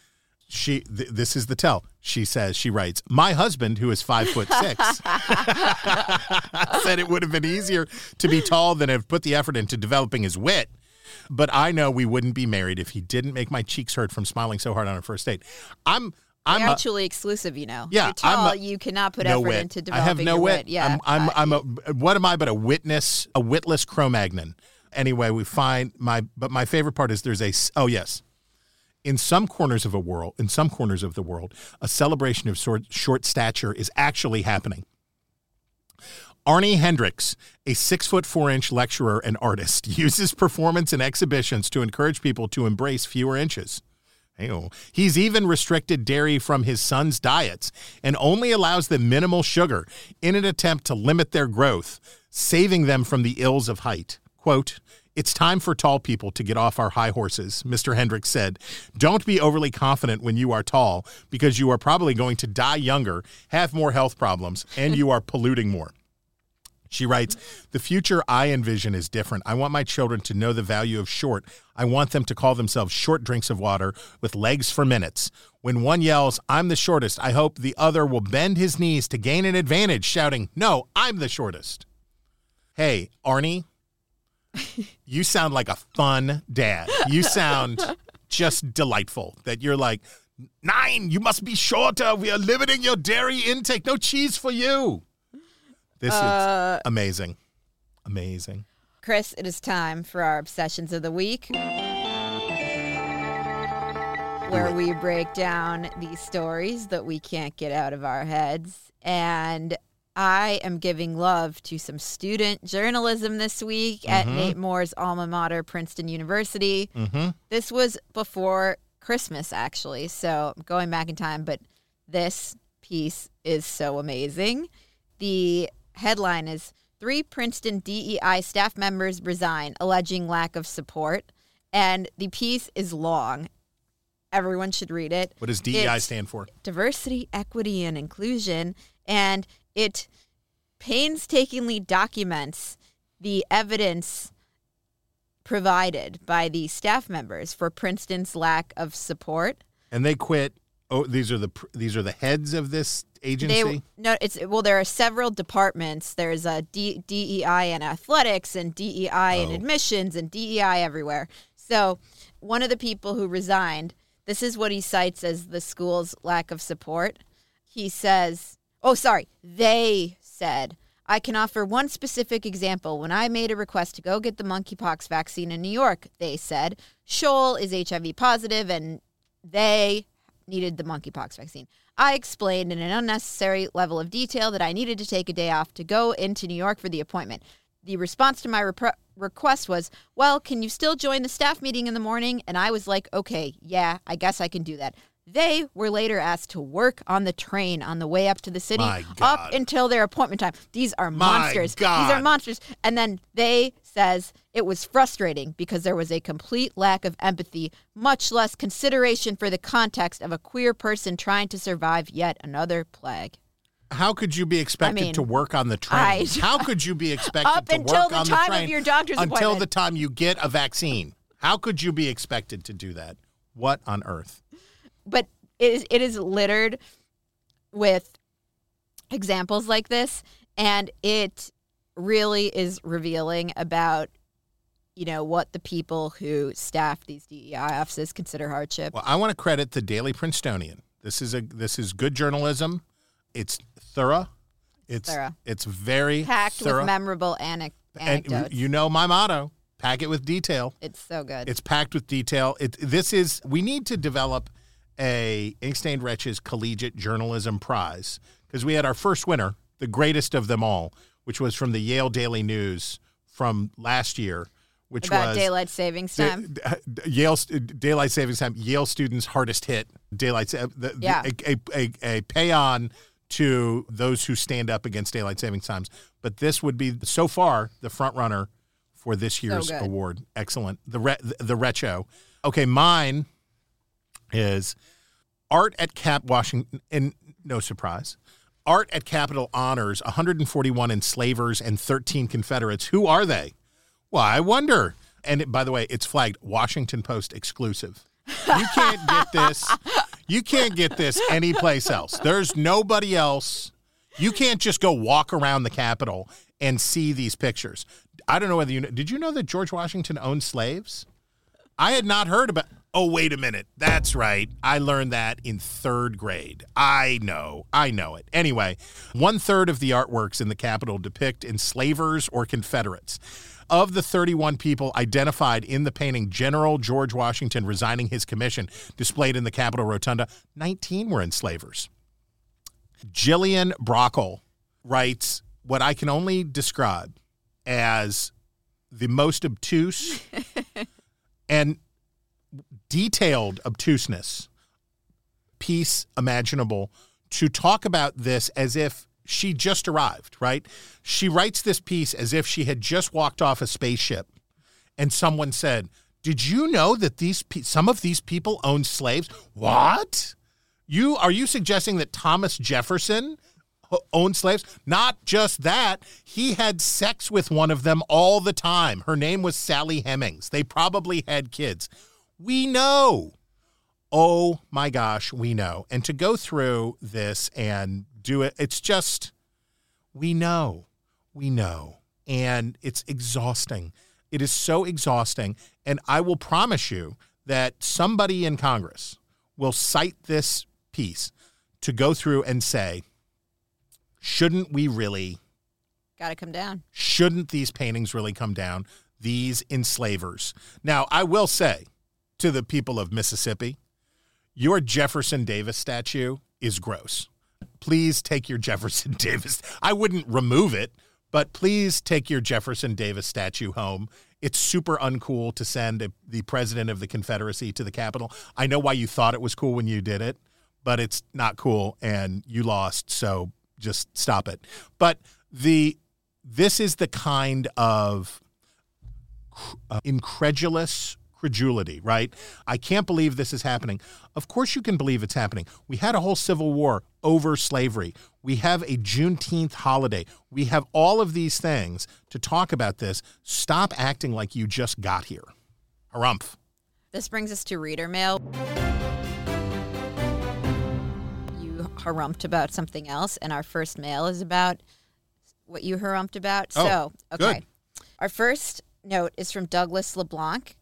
She. Th- this is the tell. She says. She writes. My husband, who is five foot six, said it would have been easier to be tall than have put the effort into developing his wit. But I know we wouldn't be married if he didn't make my cheeks hurt from smiling so hard on our first date. I'm. I'm You're mutually exclusive, you know. yeah, You're tall, a- you cannot put no effort wit. into I developing have no your wit. wit. Yeah. I'm, uh, I'm, I'm a, what am I but a witness, a witless Cro-Magnon? Anyway, we find my, but my favorite part is there's a oh yes, in some corners of a world, in some corners of the world, a celebration of short, short stature is actually happening. Arnie Hendriks, a six foot four inch lecturer and artist, uses performance and exhibitions to encourage people to embrace fewer inches. Ew. He's even restricted dairy from his son's diets and only allows them minimal sugar in an attempt to limit their growth, saving them from the ills of height. Quote, it's time for tall people to get off our high horses, Mr. Hendriks said. Don't be overly confident when you are tall because you are probably going to die younger, have more health problems, and you are polluting more. She writes, The future I envision is different. I want my children to know the value of short. I want them to call themselves short drinks of water with legs for minutes. When one yells, I'm the shortest, I hope the other will bend his knees to gain an advantage, shouting, No, I'm the shortest. Hey, Arnie, you sound like a fun dad. You sound just delightful. That you're like, Nine, you must be shorter. We are limiting your dairy intake. No cheese for you. This Uh, is amazing. Amazing. Chris, it is time for our obsessions of the week, where we break down these stories that we can't get out of our heads. And I am giving love to some student journalism this week at Mhm. Nate Moore's alma mater, Princeton University. Mm-hmm. This was before Christmas, actually. So I'm going back in time, but this piece is so amazing. The headline is Three Princeton DEI staff members resign, alleging lack of support. And the piece is long. Everyone should read it. What does DEI It's stand for? Diversity, equity, and inclusion. And it painstakingly documents the evidence provided by the staff members for Princeton's lack of support. And they quit. Oh, these are the these are the heads of this agency. They no, it's well. There are several departments. There's a D, DEI in athletics and DEI in Oh. admissions and DEI everywhere. So, one of the people who resigned, this is what he cites as the school's lack of support. He says, Oh, sorry, they said, I can offer one specific example. When I made a request to go get the monkeypox vaccine in New York, they said, Shoal is HIV positive and they needed the monkeypox vaccine. I explained in an unnecessary level of detail that I needed to take a day off to go into New York for the appointment. The response to my repre- request was, Well, can you still join the staff meeting in the morning? And I was like, Okay, yeah, I guess I can do that. They were later asked to work on the train on the way up to the city up until their appointment time. These are My monsters. God. These are monsters. And then they says it was frustrating because there was a complete lack of empathy, much less consideration for the context of a queer person trying to survive yet another plague. How could you be expected mean, to work on the train? I- How could you be expected Up to until work the on time the time of train your doctor's until the time you get a vaccine? How could you be expected to do that? What on earth? But it is it is littered with examples like this and it really is revealing about you know what the people who staff these DEI offices consider hardship. Well, I want to credit the Daily Princetonian. This is a this is good journalism. It's thorough. It's Thorough. it's very packed thorough. with memorable anec- and you know my motto: pack it with detail. it's so good. It's packed with detail. It this is we need to develop a Inkstained Wretches Collegiate Journalism Prize because we had our first winner, the greatest of them all, which was from the Yale Daily News from last year, which about was daylight savings Da- time. Uh, d- Yale daylight savings time. Yale students' hardest hit. Daylight sa- the, the- Yeah. a, a, a, a pay on to those who stand up against daylight savings times. But this would be so far the front runner for this year's good. award. Excellent. The re- the, the Recho. Okay, mine is art at Cap Washington. And no surprise. Art at Capitol honors 141 enslavers and 13 Confederates. Who are they? Well, I wonder. And it, by the way, it's flagged Washington Post exclusive. You can't get this. You can't get this anyplace else. There's nobody else. You can't just go walk around the Capitol and see these pictures. I don't know whether you know. Did you know that George Washington owned slaves? I had not heard about. Oh, wait a minute. That's right. I learned that in third grade. I know. I know it. Anyway, one third of the artworks in the Capitol depict enslavers or Confederates. Of the 31 people identified in the painting, General George Washington resigning his commission displayed in the Capitol Rotunda, 19 were enslavers. Gillian Brockell writes what I can only describe as the most obtuse and detailed obtuseness piece imaginable to talk about this as if she just arrived, right? She writes this piece as if she had just walked off a spaceship and someone said, "Did you know that these pe- some of these people own slaves?" What? You are you suggesting that Thomas Jefferson uh, owned slaves? Not just that, he had sex with one of them all the time. Her name was Sally Hemings. They probably had kids. We know. Oh my gosh, we know. And to go through this and do it, it's just, we know. We know. And it's exhausting. It is so exhausting. And I will promise you that somebody in Congress will cite this piece to go through and say, shouldn't we really Got to come down. shouldn't these paintings really come down? These enslavers. Now, I will say to the people of Mississippi, your Jefferson Davis statue is gross. Please take your Jefferson Davis. I wouldn't remove it, but please take your Jefferson Davis statue home. It's super uncool to send a, the president of the Confederacy to the Capitol. I know why you thought it was cool when you did it, but it's not cool and you lost, so just stop it. But the this is the kind of uh, incredulous credulity, right? I can't believe this is happening. Of course, you can believe it's happening. We had a whole civil war over slavery. We have a Juneteenth holiday. We have all of these things to talk about this. Stop acting like you just got here. Harumph. This brings us to reader mail. You harumped about something else, and our first mail is about what you harumped about. Oh, so, okay. good. Our first note is from Douglas LeBlanc.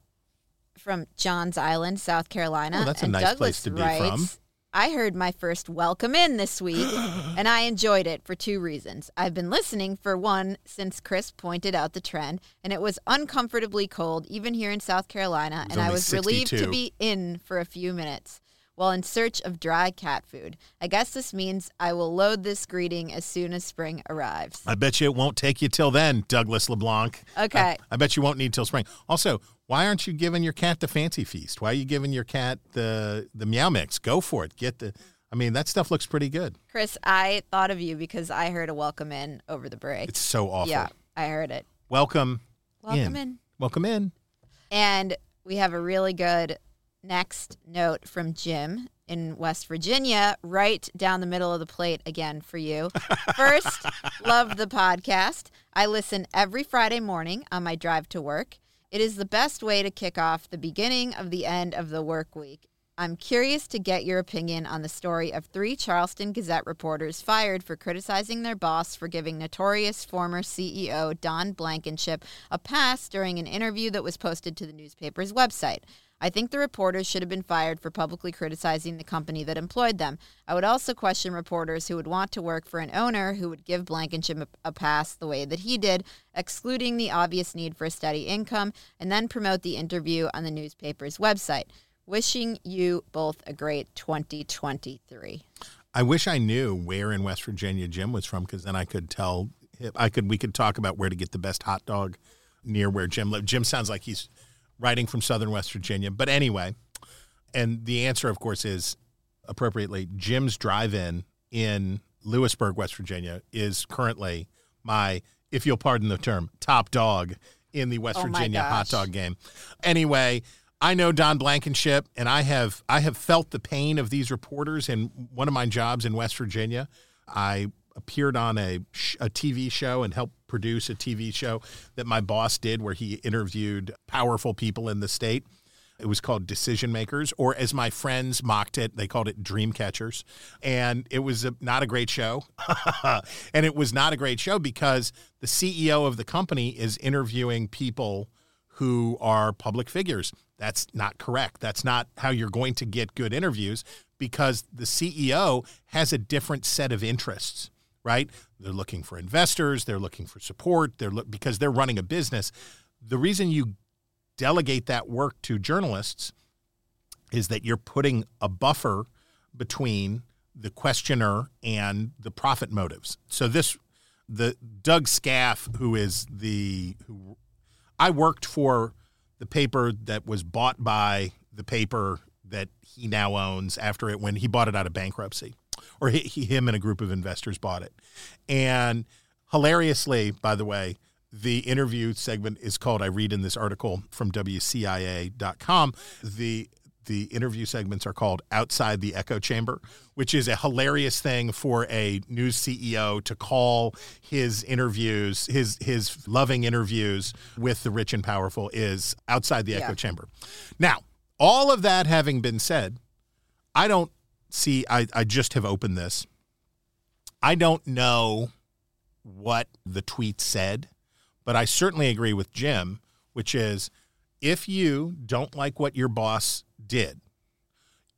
From Johns Island, South Carolina. Oh, that's a and nice Douglas place to be writes, from. I heard my first welcome in this week, and I enjoyed it for two reasons. I've been listening for one since Chris pointed out the trend, and it was uncomfortably cold even here in South Carolina, and I was relieved to be in for a few minutes while in search of dry cat food. I guess this means I will load this greeting as soon as spring arrives. I bet you it won't take you till then, Douglas LeBlanc. Okay. I, I bet you won't need till spring. Also, why aren't you giving your cat the fancy feast? Why are you giving your cat the the meow mix? Go for it. Get the. I mean, that stuff looks pretty good. Chris, I thought of you because I heard a welcome in over the break. It's so awful. Yeah, I heard it. Welcome. Welcome in. Welcome in. And we have a really good next note from Jim in West Virginia, right down the middle of the plate again for you. First, love the podcast. I listen every Friday morning on my drive to work. It is the best way to kick off the beginning of the end of the work week. I'm curious to get your opinion on the story of three Charleston Gazette reporters fired for criticizing their boss for giving notorious former CEO Don Blankenship a pass during an interview that was posted to the newspaper's website. I think the reporters should have been fired for publicly criticizing the company that employed them. I would also question reporters who would want to work for an owner who would give Blankenship a, pass the way that he did, excluding the obvious need for a steady income, and then promote the interview on the newspaper's website. Wishing you both a great 2023. I wish I knew where in West Virginia Jim was from because then I could tell. I could. We could talk about where to get the best hot dog near where Jim lived. Jim sounds like he's writing from Southern West Virginia, but anyway. And the answer, of course, is appropriately Jim's Drive-In in Lewisburg, West Virginia, is currently my, if you'll pardon the term, top dog in the West Oh Virginia hot dog game. Anyway, I know Don Blankenship, and I have I have felt the pain of these reporters. In one of my jobs in West Virginia, I appeared on a sh- a TV show and helped produce a TV show that my boss did, where he interviewed powerful people in the state. It was called Decision Makers, or as my friends mocked it, they called it Dream Catchers. And it was a, not a great show. and it was not a great show because the CEO of the company is interviewing people who are public figures. That's not correct. That's not how you're going to get good interviews because the CEO has a different set of interests, right? They're looking for investors, they're looking for support, they're look, because they're running a business. The reason you delegate that work to journalists is that you're putting a buffer between the questioner and the profit motives. So this the Doug Skaff who is the who I worked for the paper that was bought by the paper that he now owns after it when he bought it out of bankruptcy or he, he, him and a group of investors bought it. And hilariously, by the way, the interview segment is called I read in this article from WCIA.com. The the interview segments are called Outside the Echo Chamber, which is a hilarious thing for a news CEO to call his interviews, his his loving interviews with the rich and powerful is outside the echo Yeah. chamber. Now, all of that having been said, I don't see I, I just have opened this. I don't know what the tweet said, but I certainly agree with Jim, which is if you don't like what your boss did,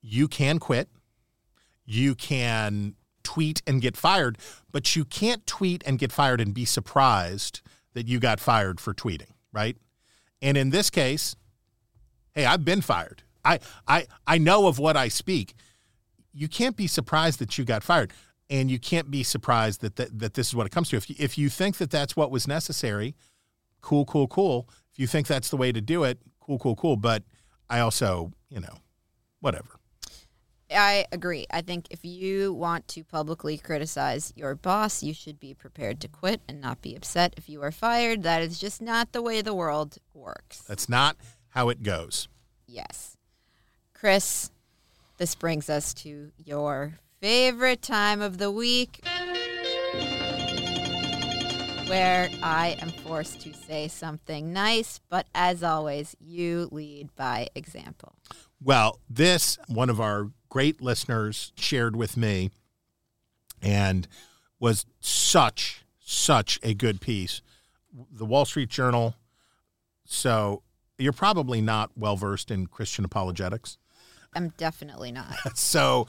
you can quit. You can tweet and get fired, but you can't tweet and get fired and be surprised that you got fired for tweeting, right? And in this case, hey, I've been fired. I I I know of what I speak. You can't be surprised that you got fired, and you can't be surprised that that, that this is what it comes to. If you, if you think that that's what was necessary, cool, cool, cool. If you think that's the way to do it, cool, cool, cool. But I also, you know, whatever. I agree. I think if you want to publicly criticize your boss, you should be prepared to quit and not be upset if you are fired. That is just not the way the world works. That's not how it goes. Yes. Chris, this brings us to your favorite time of the week where I am forced to say something nice, but as always, you lead by example. Well, this one of our great listeners shared with me and was such such a good piece. The Wall Street Journal. So you're probably not well versed in Christian apologetics. I'm definitely not. so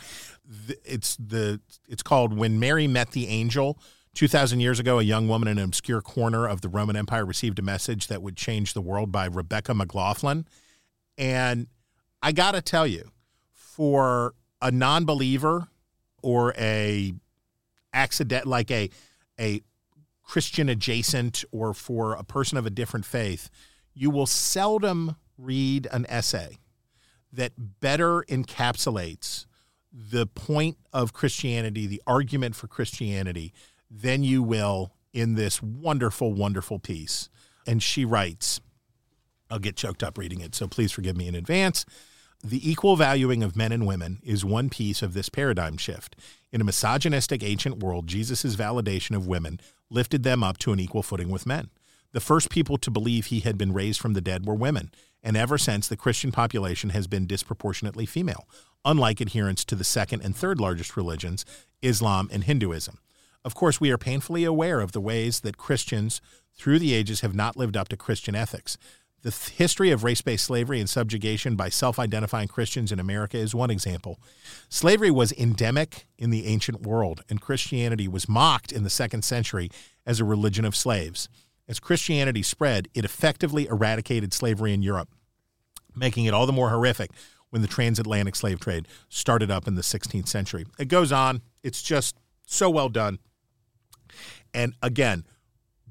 th- it's the it's called when Mary met the angel. 2000 years ago, a young woman in an obscure corner of the Roman Empire received a message that would change the world by Rebecca McLaughlin. And I got to tell you, for a non-believer or a accident like a a Christian adjacent or for a person of a different faith, you will seldom read an essay that better encapsulates the point of Christianity, the argument for Christianity, than you will in this wonderful, wonderful piece. And she writes, I'll get choked up reading it, so please forgive me in advance. The equal valuing of men and women is one piece of this paradigm shift. In a misogynistic ancient world, Jesus' validation of women lifted them up to an equal footing with men. The first people to believe he had been raised from the dead were women, and ever since, the Christian population has been disproportionately female, unlike adherents to the second and third largest religions, Islam and Hinduism. Of course, we are painfully aware of the ways that Christians through the ages have not lived up to Christian ethics. The th- history of race based slavery and subjugation by self identifying Christians in America is one example. Slavery was endemic in the ancient world, and Christianity was mocked in the second century as a religion of slaves. As Christianity spread, it effectively eradicated slavery in Europe, making it all the more horrific when the transatlantic slave trade started up in the 16th century. It goes on. It's just so well done. And again,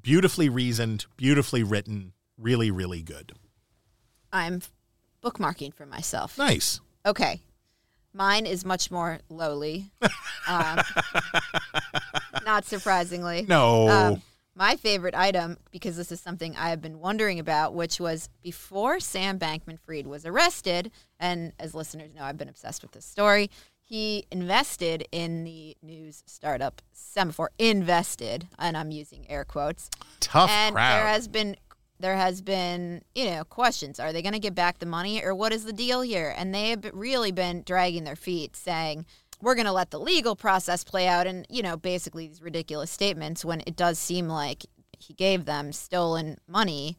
beautifully reasoned, beautifully written, really, really good. I'm bookmarking for myself. Nice. Okay. Mine is much more lowly. Um, not surprisingly. No. Um, my favorite item, because this is something I have been wondering about, which was before Sam Bankman Fried was arrested, and as listeners know, I've been obsessed with this story. He invested in the news startup Semafor. Invested, and I'm using air quotes. Tough and crowd. there has been there has been you know questions. Are they going to get back the money, or what is the deal here? And they have really been dragging their feet, saying we're going to let the legal process play out, and you know basically these ridiculous statements when it does seem like he gave them stolen money,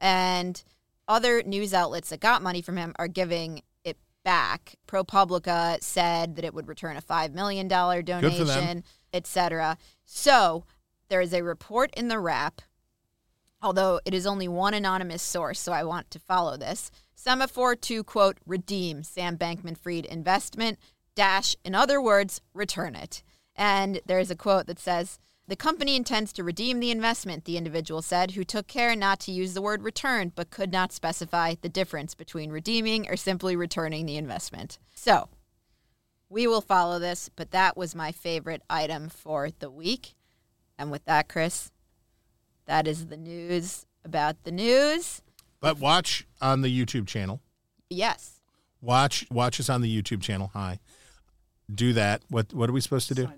and other news outlets that got money from him are giving it back. ProPublica said that it would return a $5 million donation, etc. So there is a report in the wrap, although it is only one anonymous source, so I want to follow this. Semafor to quote, redeem Sam Bankman Fried investment, dash, in other words, return it. And there's a quote that says, the company intends to redeem the investment, the individual said, who took care not to use the word return but could not specify the difference between redeeming or simply returning the investment. So, we will follow this, but that was my favorite item for the week. And with that, Chris, that is the news about the news. But watch on the YouTube channel. Yes. Watch watch us on the YouTube channel. Hi. Do that. What what are we supposed to do?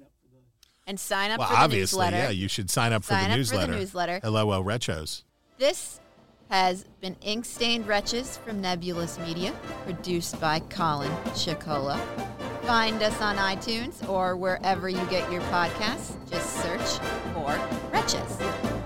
And sign up well, for the obviously, newsletter. yeah, you should sign up for, Sign the, up for the newsletter. newsletter. LOL Retros. This has been Ink Stained Wretches from Nebulous Media, produced by Colin Chicola. Find us on iTunes or wherever you get your podcasts. Just search for Wretches.